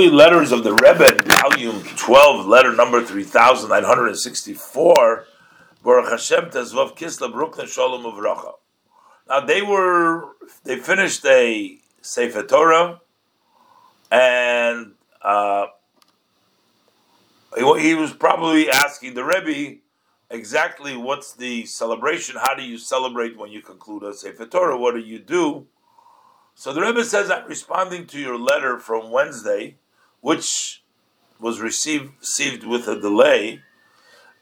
Holy Letters of the Rebbe, volume 12, letter number 3964, Baruch Hashem Tezvav Uvracha. Now they were, they finished a Sefer Torah, and uh, he, he was probably asking the Rebbe exactly what's the celebration, how do you celebrate when you conclude a Sefer Torah, what do you do? So the Rebbe says, I'm responding to your letter from Wednesday, which was received, received with a delay.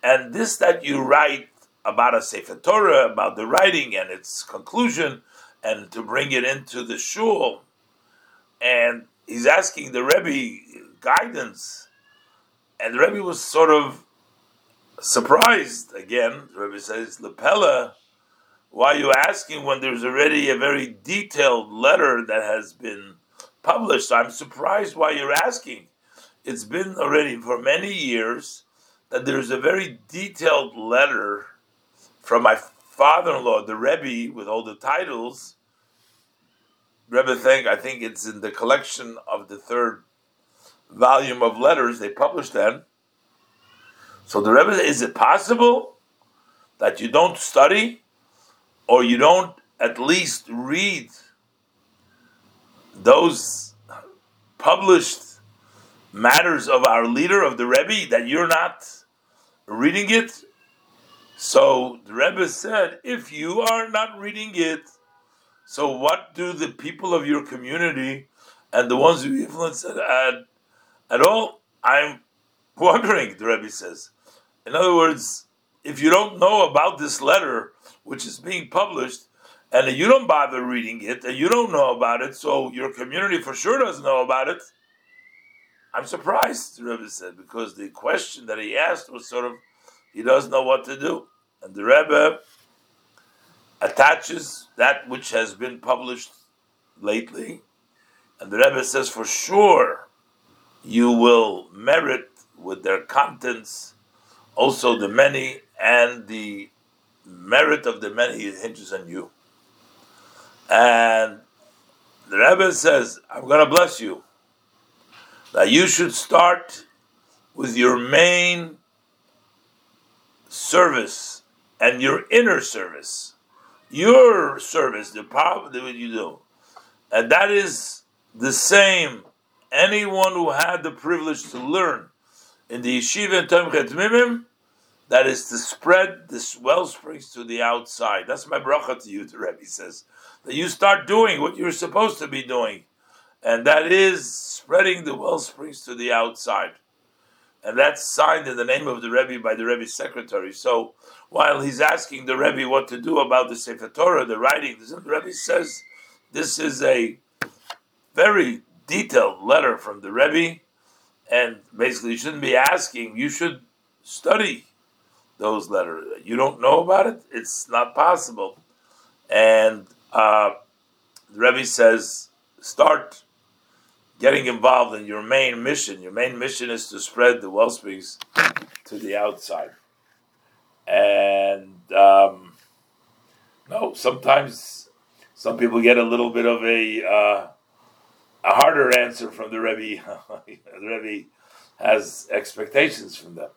And this that you write about a Sefer Torah, about the writing and its conclusion, and to bring it into the shul. And he's asking the Rebbe guidance. And the Rebbe was sort of surprised again. The Rebbe says, Lepella why are you asking when there's already a very detailed letter that has been published? I'm surprised why you're asking. It's been already for many years that there's a very detailed letter from my father-in-law, the Rebbe, with all the titles. Rebbe think I think it's in the collection of the third volume of letters they published then. So the Rebbe, is it possible that you don't study? or you don't at least read those published matters of our leader of the Rebbe that you're not reading it. So the Rebbe said, if you are not reading it, so what do the people of your community and the ones who influence it at, at all? I'm wondering, the Rebbe says. In other words, if you don't know about this letter, which is being published, and you don't bother reading it, and you don't know about it, so your community for sure doesn't know about it. I'm surprised, the Rebbe said, because the question that he asked was sort of, he doesn't know what to do. And the Rebbe attaches that which has been published lately, and the Rebbe says, for sure, you will merit with their contents also the many and the merit of the many hinges on you. And the Rebbe says, I'm going to bless you. That you should start with your main service and your inner service. Your service, the power that you do. And that is the same. Anyone who had the privilege to learn in the yeshiva and Tomchei Temimim, that is to spread the well springs to the outside. That's my bracha to you, the Rebbe says. That you start doing what you're supposed to be doing, and that is spreading the well springs to the outside. And that's signed in the name of the Rebbe by the Rebbe's secretary. So while he's asking the Rebbe what to do about the Sefer Torah, the writing, the Rebbe says this is a very detailed letter from the Rebbe, and basically you shouldn't be asking, you should study those letters. You don't know about it? It's not possible. And uh, the Rebbe says, start getting involved in your main mission. Your main mission is to spread the well to the outside. And um, no, sometimes some people get a little bit of a uh, a harder answer from the Rebbe. the Rebbe has expectations from them.